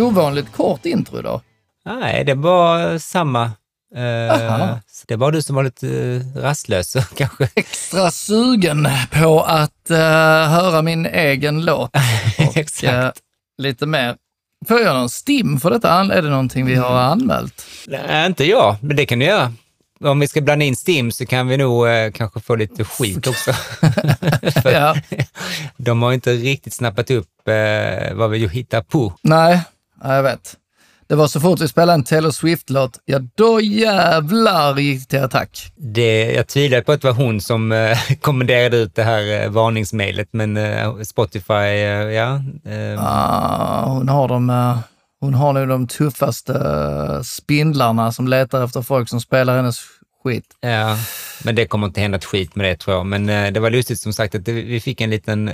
ovanligt kort intro idag. Nej, det var samma. Eh, det var du som var lite eh, rastlös kanske. Extra sugen på att eh, höra min egen låt. Och, Exakt. eh, lite mer. Får jag någon stim för detta? Är det någonting vi har anmält? Nej, inte jag, men det kan du göra. Om vi ska blanda in Stim så kan vi nog eh, kanske få lite skit också. Ja. De har inte riktigt snappat upp eh, vad vi hittar på. Nej, ja, jag vet. Det var så fort vi spelade en Taylor Swift-låt, ja då jävlar gick det till attack. Det, jag tvivlar på att det var hon som eh, kommenderade ut det här eh, varningsmejlet, men eh, Spotify, eh, ja. Eh, Ah, hon har de, eh, hon har nu de tuffaste eh, spindlarna som letar efter folk som spelar hennes skit. Ja, men det kommer inte hända ett skit med det tror jag. Men eh, det var lustigt som sagt att det, vi fick en liten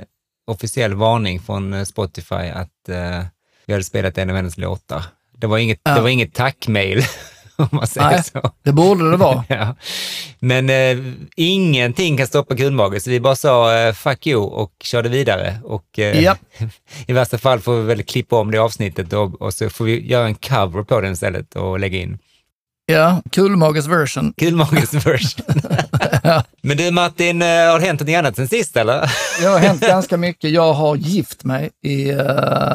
officiell varning från Spotify att vi hade spelat en av hennes låtar. Det var inget, Ja. det var inget tackmail, om man säger Nej. så. Det borde det vara. Ja. Men eh, ingenting kan stoppa Kundmage, så vi bara sa eh, fuck you och körde vidare. Och eh, Japp. i värsta fall får vi väl klippa om det avsnittet och, och så får vi göra en cover på den istället och lägga in. Ja, Kulmages version. Killmagens version. Men du Martin, eh, har det hänt något annat sen sist eller? Det har hänt ganska mycket. Jag har gift mig i uh,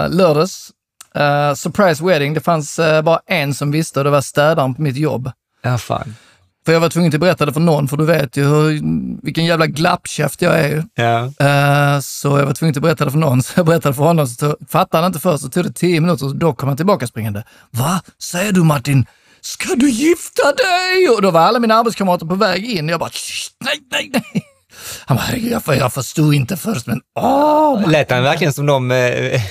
lördags. Eh, surprise wedding. Det fanns eh, bara en som visste och det var städaren på mitt jobb. Ja, fan. För jag var tvungen att berätta det för någon, för du vet ju hur, vilken jävla glappkäft jag är ju. Ja. Eh, så jag var tvungen att berätta det för någon, så jag berättade för honom. Så tog- fattade han inte först, så tog det tio minuter, och då kom han tillbaka springande. Va? Säger du Martin? Ska du gifta dig? Och då var alla mina arbetskamrater på väg in. Jag bara, "Shh, nej, nej, nej. Han bara, "Herregud, jag, jag förstod inte först, men åh! Lät han verkligen som de eh,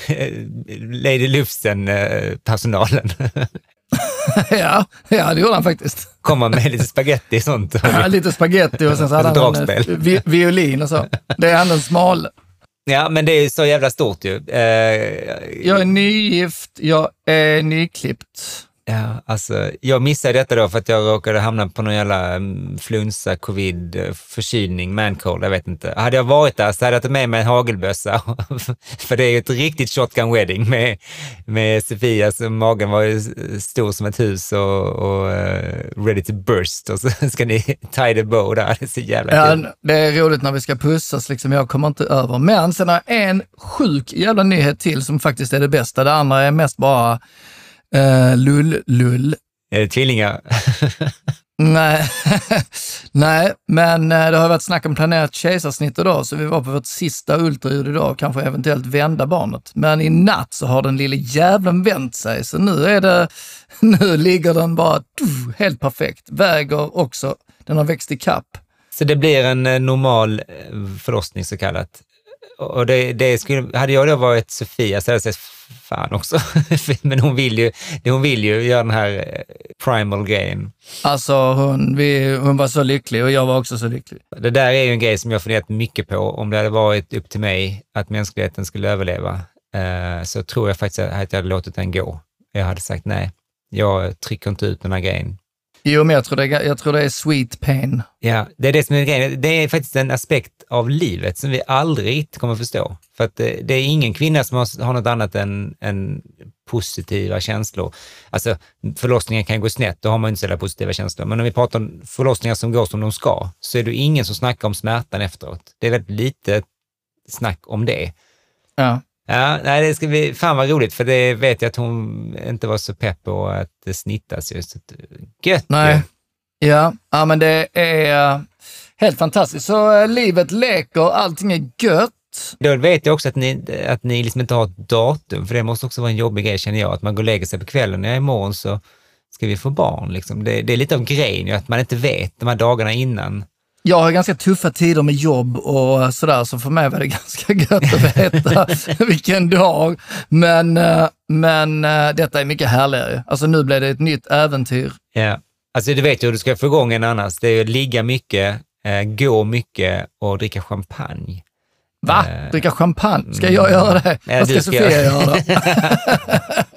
Lady Lufsen-personalen? ja, ja, det gjorde han faktiskt. Komma med lite spaghetti och sånt. Lite spaghetti och sen så hade han en eh, vi, violin och så. Det är han den smal. Ja, men det är så jävla stort ju. Eh, Jag är nygift, jag är nyklippt. Ja, alltså, jag missade detta då för att jag råkade hamna på någon jävla mm, flunsa, covid, eh, förkylning, mancold, jag vet inte. Hade jag varit där så hade jag tagit med mig en hagelbössa. för det är ju ett riktigt shotgun wedding med, med Sofia, så magen var ju stor som ett hus och, och eh, ready to burst. Och så ska ni tie the bow där, det är så jävla Ja, kul. det är roligt när vi ska pussas, liksom. jag kommer inte över. Men sen har jag en sjuk jävla nyhet till som faktiskt är det bästa. Det andra är mest bara eh, lull-lull. Är det tvillingar? Nej, Nej, men eh, det har varit snack om planerat kejsarsnitt idag, så vi var på vårt sista ultraljud idag, kanske eventuellt vända barnet. Men i natt så har den lille jävlen vänt sig, så nu är det, nu ligger den bara tuff, helt perfekt. Väger också, den har växt i kapp. Så det blir en eh, normal förlossning så kallat. Och det, det skulle, hade jag då varit Sofia så hade jag sagt fan också. Men hon vill ju, hon vill ju göra den här eh, primal grejen. Alltså hon, vi, hon var så lycklig och jag var också så lycklig. Det där är ju en grej som jag funderat mycket på. Om det hade varit upp till mig att mänskligheten skulle överleva eh, så tror jag faktiskt att jag hade låtit den gå. Jag hade sagt nej, jag trycker inte ut den här grejen. Jo, men jag tror, det, jag tror det är sweet pain. Ja, det är det som är grejen. Det är faktiskt en aspekt av livet som vi aldrig riktigt kommer förstå. För att det, det är ingen kvinna som har, har något annat än, än positiva känslor. Alltså förlossningen kan gå snett, då har man inte så jävla positiva känslor. Men om vi pratar om förlossningar som går som de ska, så är det ingen som snackar om smärtan efteråt. Det är väldigt lite snack om det. Ja. Ja, nej, det ska bli, fan vad roligt, för det vet jag att hon inte var så pepp på att det snittas just. Gött Nej. Ja, ja, men det är eh, helt fantastiskt. Så eh, livet leker, allting är gött. Då vet jag också att ni, att ni liksom inte har ett datum, för det måste också vara en jobbig grej känner jag, att man går och lägger sig på kvällen, ja imorgon så ska vi få barn. Liksom. Det, det är lite av grejen, att man inte vet de här dagarna innan. Jag har ganska tuffa tider med jobb och sådär, så för mig var det ganska gött att veta vilken dag. Men, eh, men eh, detta är mycket härligare. Alltså nu blev det ett nytt äventyr. Ja. Alltså du vet ju hur du ska få igång en annars, det är att ligga mycket, eh, gå mycket och dricka champagne. Va? Dricka champagne? Ska jag göra det? Ja, Vad ska Sofia göra-?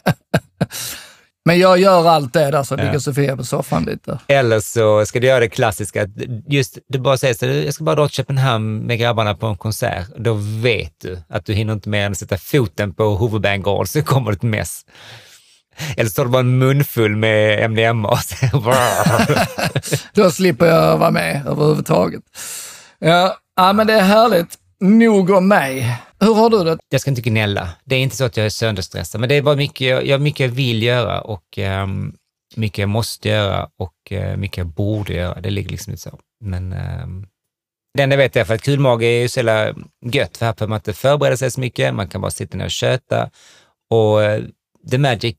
Men jag gör allt det där, så Ja. ligger Sofia på soffan lite. Eller så ska du göra det klassiska, just du bara säger så jag ska bara dra till Köpenhamn med grabbarna på en konsert. Då vet du att du hinner inte mer än sätta foten på huvudbangård så kommer det ett mess. Eller så står det bara en mun full med MDMA. Då slipper jag vara med överhuvudtaget. Ja, ja, men det är härligt. Nog om mig. Hur har du det? Jag ska inte gnälla. Det är inte så att jag är sönderstressad, men det är bara mycket jag, jag, mycket jag vill göra och um, mycket jag måste göra och uh, mycket jag borde göra. Det ligger liksom inte så. Men um, det enda jag vet är för att kulmage är ju så jävla gött, för här behöver man inte förbereda sig så mycket, man kan bara sitta ner och köta och uh, the magic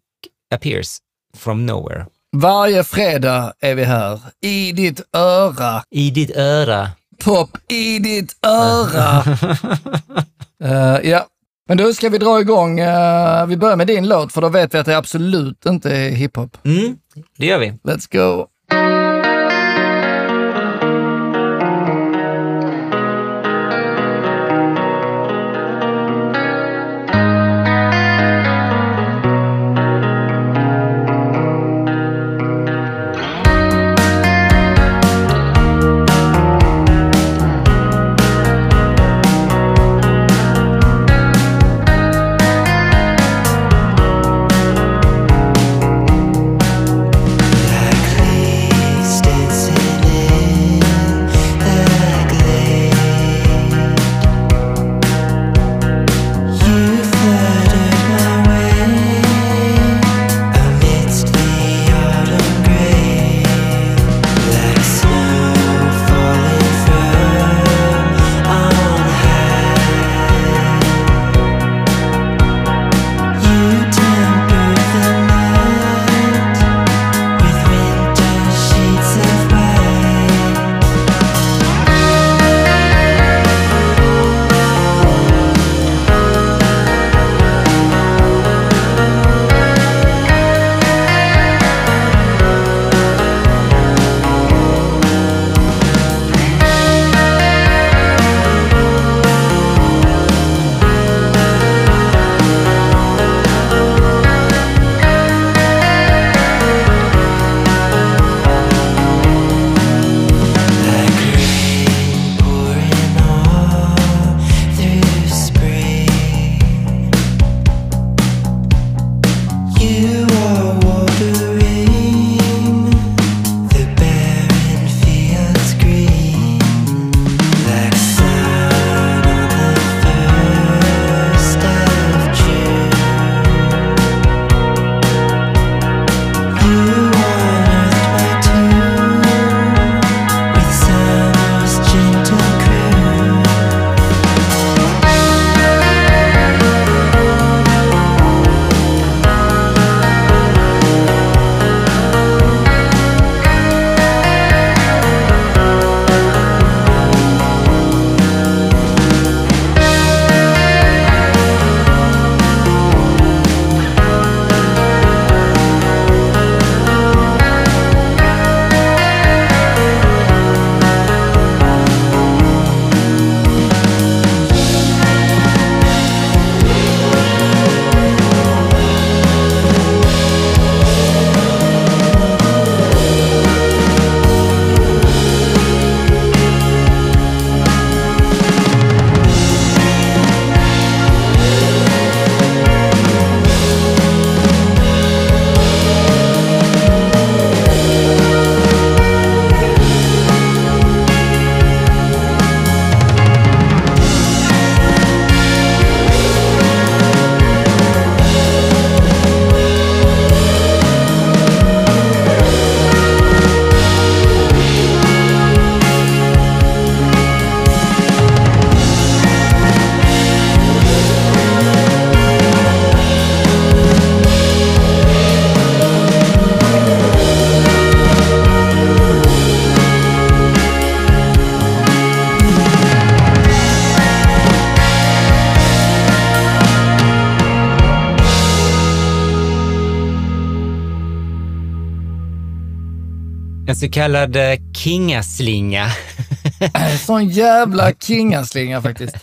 appears from nowhere. Varje fredag är vi här, i ditt öra. I ditt öra. Pop i ditt öra. uh, ja, men då ska vi dra igång. Uh, vi börjar med din låt, för då vet vi att det absolut inte är hiphop. Mm, det gör vi. Let's go. Så kallad eh, kingaslinga. Sån jävla kingaslinga faktiskt.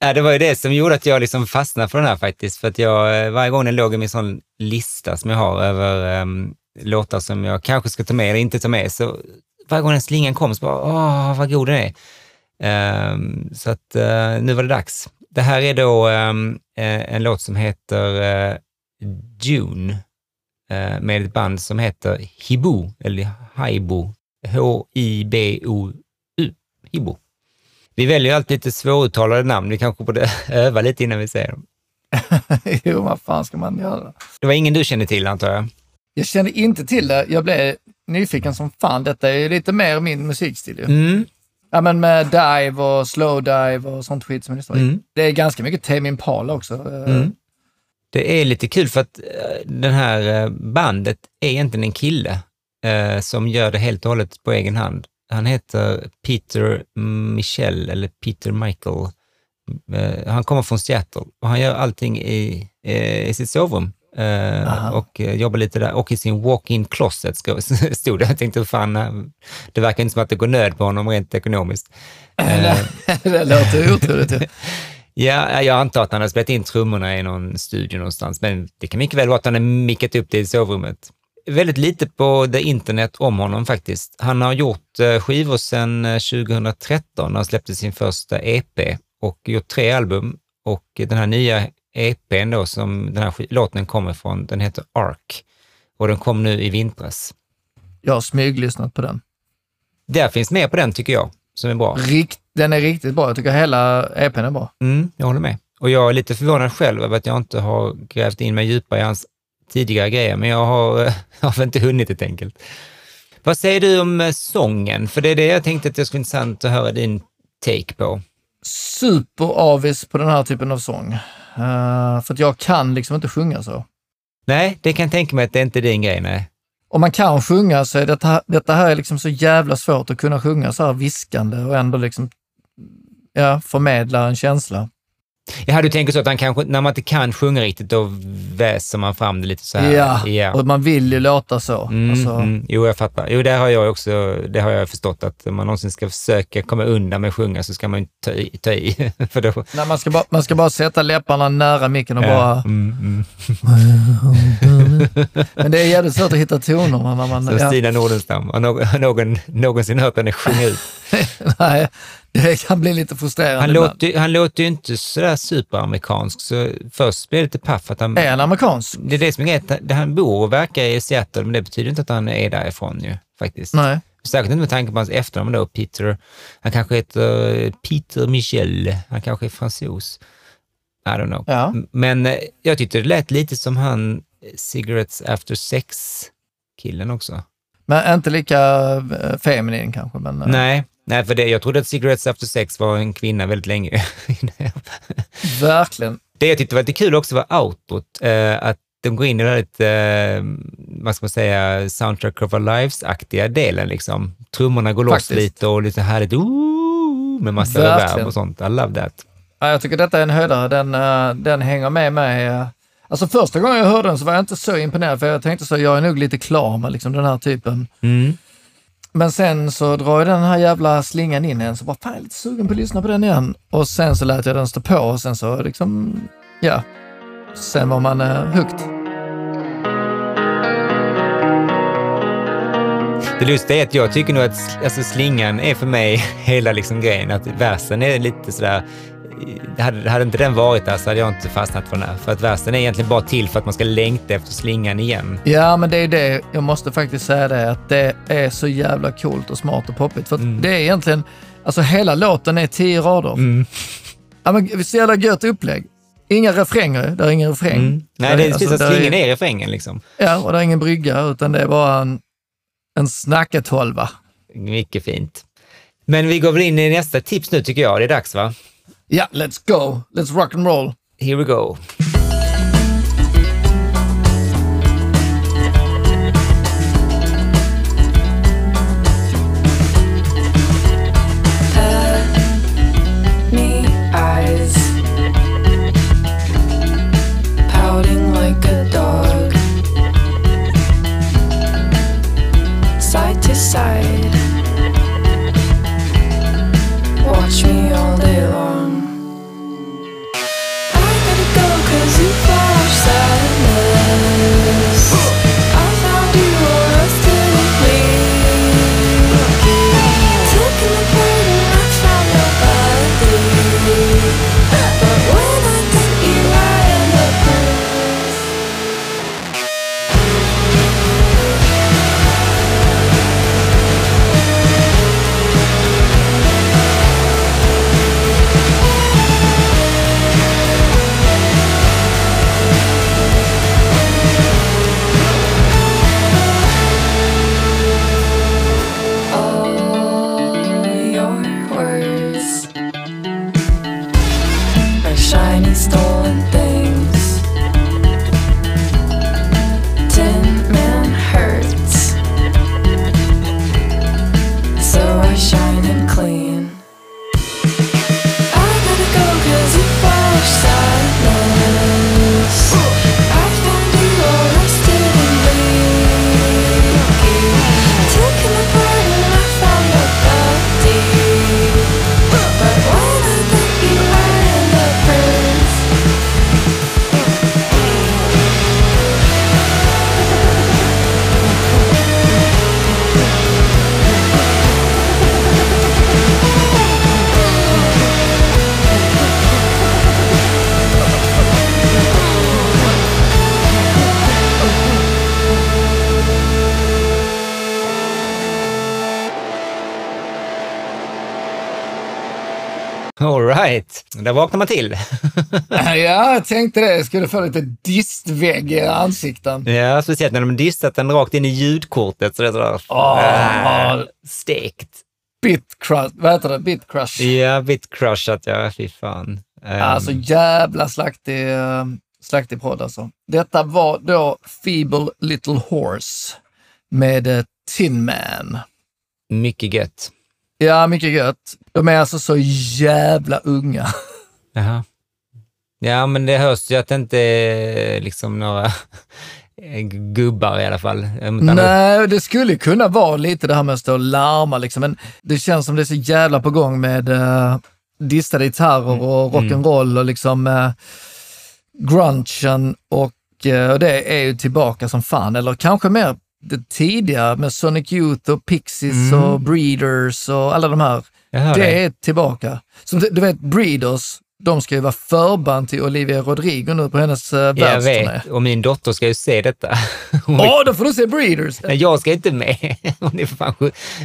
Ja, det var ju det som gjorde att jag liksom fastnade för den här faktiskt. För att jag, eh, varje gång den låg i min sån lista som jag har över um, låtar som jag kanske ska ta med eller inte ta med, så varje gång den slingan kom så bara, åh, vad god den är. Um, så att uh, nu var det dags. Det här är då um, en låt som heter uh, June med ett band som heter Hibu, eller Haibu, H-I-B-O-U, Hibu. Vi väljer alltid lite svåruttalade namn, vi kanske borde öva lite innan vi säger dem. jo, vad fan ska man göra? Det var ingen du kände till antar jag? Jag kände inte till det. Jag blev nyfiken som fan. Detta är lite mer min musikstil ju. Mm. Ja, men med dive och slow dive och sånt skit som det står. Mm. Det är ganska mycket Tame Impala också. Eh, Mm. Det är lite kul för att eh, den här eh, bandet är egentligen en kille eh, som gör det helt och hållet på egen hand. Han heter Peter Michel eller Peter Michael. Eh, han kommer från Seattle och han gör allting i, eh, i sitt sovrum. Och jobbar lite där och i sin walk-in closet stod det. Jag tänkte, hur fan, det verkar inte som att det går nöd på honom rent ekonomiskt. Det låter otroligt. Ja, jag antar att han har spelat in trummorna i någon studio någonstans, men det kan mycket väl vara att han har mickat upp det i sovrummet. Väldigt lite på the internet om honom faktiskt. Han har gjort eh, skivor sedan eh, 2013 när han släppte sin första EP och gjort tre album. Och den här nya EPn då som den här låten kommer ifrån, den heter Ark. Och den kom nu i vintras. Jag har smyglyssnat på den. Där finns mer på den tycker jag, som är bra. Rikt, den är riktigt bra. Jag tycker hela EPn är bra. Mm, jag håller med. Och jag är lite förvånad själv över att jag inte har grävt in mig djupare i hans tidigare grejer, men jag har, jag har inte hunnit helt enkelt. Vad säger du om eh, sången? För det är det jag tänkte att det skulle vara intressant att höra din take på. Superavis på den här typen av sång. Eh, för att jag kan liksom inte sjunga så. Nej, det kan jag tänka mig att det är inte din grej, nej. Om man kan sjunga så är detta, detta här är liksom så jävla svårt att kunna sjunga så här viskande och ändå liksom ja, förmedla en känsla. Ja, du tänker så att han kanske, när man inte kan sjunga riktigt, då väser man fram det lite så här. Ja, ja. och man vill ju låta så. Mm, Alltså, mm. Jo, jag fattar. Jo, det har jag också det har jag förstått att om man någonsin ska försöka komma undan med att sjunga så ska man inte ta i. Ta i för då, nej, man, ska bara, man ska bara sätta läpparna nära micken och Ja, bara... mm, mm. Men det är jävligt svårt att hitta toner. När man, Som ja, Stina Nordenstam. Har någon, har någon någonsin hört henne sjunga ut? nej, det kan bli lite frustrerande Han låter, han låter ju inte sådär superamerikansk, så först blir jag lite paff att han... Är han amerikansk? Det är det som är grejen, han bor och verkar i Seattle, men det betyder inte att han är därifrån ju, faktiskt. Nej. Särskilt inte med tanke på hans efternamn då, Peter. Han kanske heter Peter Michel, han kanske är fransos. I don't know. Ja. Men eh, jag tyckte det lät lite som han eh, Cigarettes After Sex-killen också. Men inte lika eh, feminin kanske. Men, eh, Nej, nej, för det, jag trodde att Cigarettes After Sex var en kvinna väldigt länge. Verkligen. det jag tyckte var lite kul också var outrot, eh, att de går in i den här lite, eh, vad ska man säga, Soundtrack of Our Lives-aktiga delen liksom. Trummorna går loss lite och lite härligt, ooh, med massa reverb och sånt. I love that. Ja, jag tycker detta är en höjdare. Den, eh, den hänger med mig. eh. Alltså första gången jag hörde den så var jag inte så imponerad för jag tänkte så, jag är nog lite klar med liksom den här typen. Mm. Men sen så drar jag den här jävla slingan in igen så bara, fan jag är lite sugen på att lyssna på den igen. Och sen så lät jag den stå på och sen så liksom, ja. Sen var man eh, hooked. Det lustiga är att jag tycker nog att alltså, slingan är för mig hela liksom grejen, att versen är lite sådär, hade, hade inte den varit där så hade jag inte fastnat för den här. För att versen är egentligen bara till för att man ska längta efter slingan igen. Ja, men det är det. Jag måste faktiskt säga det, att det är så jävla coolt och smart och poppigt. För Mm. det är egentligen, alltså hela låten är tio rader. Mm. Ja, men så jävla gött upplägg. Inga refränger, det är ingen refräng. Mm. Nej, det är precis Alltså, där slingan är refrängen liksom. Ja, och det är ingen brygga, utan det är bara en, en snacketolva. Mycket fint. Men vi går väl in i nästa tips nu tycker jag. Det är dags va? Ja, let's go. Let's rock and roll. Here we go. Där vaknar man till. Ja, jag tänkte det. Jag skulle få lite distvägg i ansikten. Ja, speciellt när de distat den rakt in i ljudkortet. Så det är sådär, Åh. äh, stekt. Bit crush, vad heter det? Bit crush. Ja, bit crushat, ja, fy fan. Um, Alltså jävla slaktig, eh, slaktig podd alltså. Detta var då Feeble Little Horse med eh, Tin Man. mycket gött. Ja, mycket gött. De är alltså så jävla unga. Jaha. Ja, men det hörs ju att det inte är liksom några gubbar i alla fall. Nej, det skulle kunna vara lite det här med att stå och larma liksom, men det känns som det är så jävla på gång med uh, distade gitarrer och rock'n'roll och liksom uh, grungen och eh, det är ju tillbaka som fan. Eller kanske mer det tidiga med Sonic Youth och Pixies och Breeders och alla de här. Det dig. är tillbaka. Som du vet, Breeders, de ska ju vara förband till Olivia Rodrigo nu på hennes uh, Jag världsturné. vet, och min dotter ska ju se detta. Hon Åh, då får du se Breeders! Nej, jag ska inte med. Hon är, fan,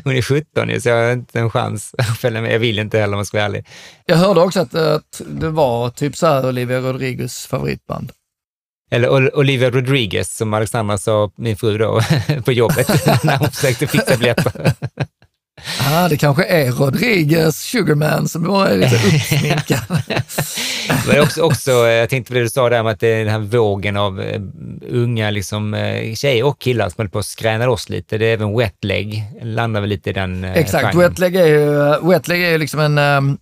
hon är 17 nu, så jag har inte en chans att följa med. Jag vill inte heller om jag ska vara ärlig. Jag hörde också att, eh, att det var typ så här Olivia Rodrigos favoritband. Eller Ol- Olivia Rodriguez, som Alexandra sa, min fru då, på jobbet, när hon försökte fixa biljetter. Ah, det kanske är Rodriguez Sugarman som är lite uppsminkad. Var också, också, eh, jag tänkte på det du sa där med att det är den här vågen av eh, unga liksom, eh, tjejer och killar som håller på att skräna loss lite. Det är även Wetleg, landar väl lite i den Exakt, genren. Wetleg är ju, Wetleg är ju liksom en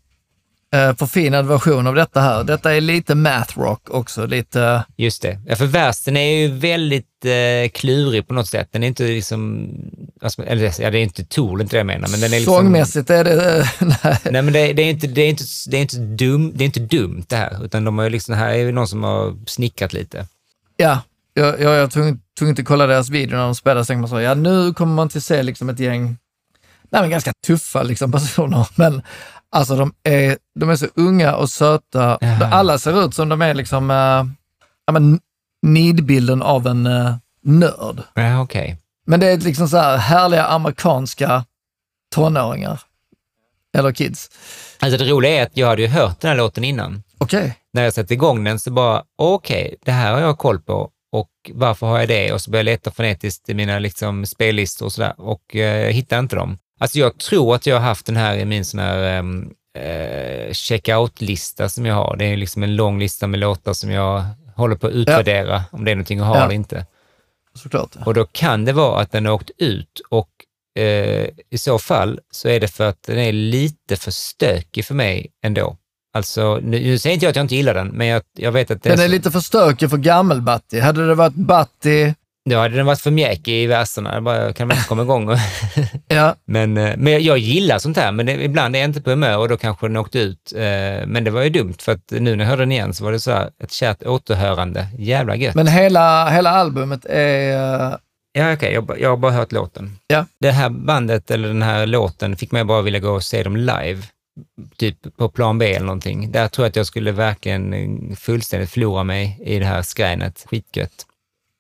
uh, förfinad version av detta här. Detta är lite math rock också, lite... Just det. Ja, för versen är ju väldigt eh, klurig på något sätt. Den är inte liksom, alltså, eller ja, det är inte Tool, inte det jag menar, men den är liksom... Sångmässigt är det... eh, nej. Nej, men det, det, är inte, det, är inte, det, är inte dum, det är inte dumt det här, utan de har ju liksom, här är ju någon som har snickrat lite. Ja, jag, jag, jag tog, tog inte kolla deras video när de spelade, så tänkte man så, ja nu kommer man till se liksom ett gäng, nej men ganska tuffa liksom personer, men alltså de är, de är så unga och söta. Ja. Alla ser ut som de är liksom, ja men nidbilden av en uh, nörd. Ja, okej. Men det är liksom så här härliga amerikanska tonåringar. Eller kids. Alltså det roliga är att jag hade ju hört den här låten innan. Okej. När jag satte igång den så bara, okej, det här har jag koll på och varför har jag det? Och så började jag leta frenetiskt i mina liksom, spellistor och sådär och eh, jag hittade inte dem. Alltså jag tror att jag har haft den här i min sån här ehm, eh, checkout-lista som jag har. Det är liksom en lång lista med låtar som jag håller på att utvärdera om det är någonting att ha Ja. eller inte. Såklart. Och då kan det vara att den har åkt ut och eh, i så fall så är det för att den är lite för stökig för mig ändå. Alltså, nu, nu säger inte jag att jag inte gillar den, men jag, jag vet att det Den är så- lite för stökig för gammel-Batti. Hade det varit Batti, då hade den varit för mjäkig i verserna. Jag bara, kan man inte komma igång? ja, men, eh, men jag, jag gillar sånt här, men det, ibland är jag inte på humör och då kanske den åkte ut. Eh, men det var ju dumt, för att nu när jag hörde den igen så var det så här, ett kärt återhörande. Jävla gött. men hela, hela albumet är eh, Ja, okej, jag, ba- jag har bara hört låten. Ja. Det här bandet, eller den här låten, fick mig bara vilja gå och se dem live. Typ på plan B eller någonting. Där tror jag att jag skulle verkligen fullständigt förlora mig i det här skränet. Skitgött.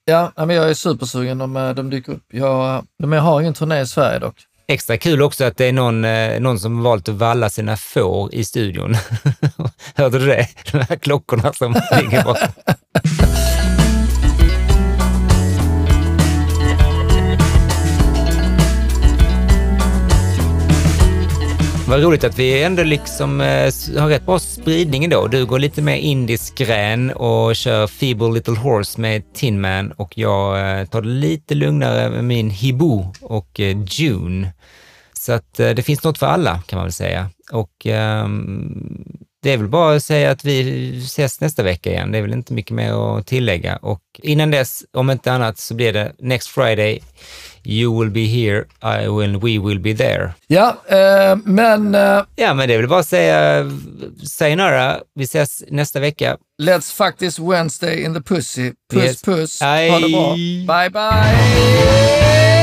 Ja, men jag är supersugen om eh, de dyker upp. Jag, men jag har ingen turné i Sverige dock. Extra kul också att det är någon, eh, någon som valt att valla sina får i studion. Hörde du det? De här klockorna som ligger borta. Vad roligt att vi ändå liksom eh, har rätt bra spridning ändå. Du går lite mer indisk gren och kör Feeble Little Horse med Tin Man och jag eh, tar det lite lugnare med min Hibu och eh, June. Så att eh, det finns något för alla kan man väl säga. Och ehm, det är väl bara att säga att vi ses nästa vecka igen. Det är väl inte mycket mer att tillägga. Och innan dess, om inte annat, så blir det next Friday. You will be here, I will, we will be there. Ja, eh, men eh, Ja, men det väl bara att säga sayonara. Vi ses nästa vecka. let's fuck this Wednesday in the pussy. Puss Yes. puss. Ha det bra. Bye bye!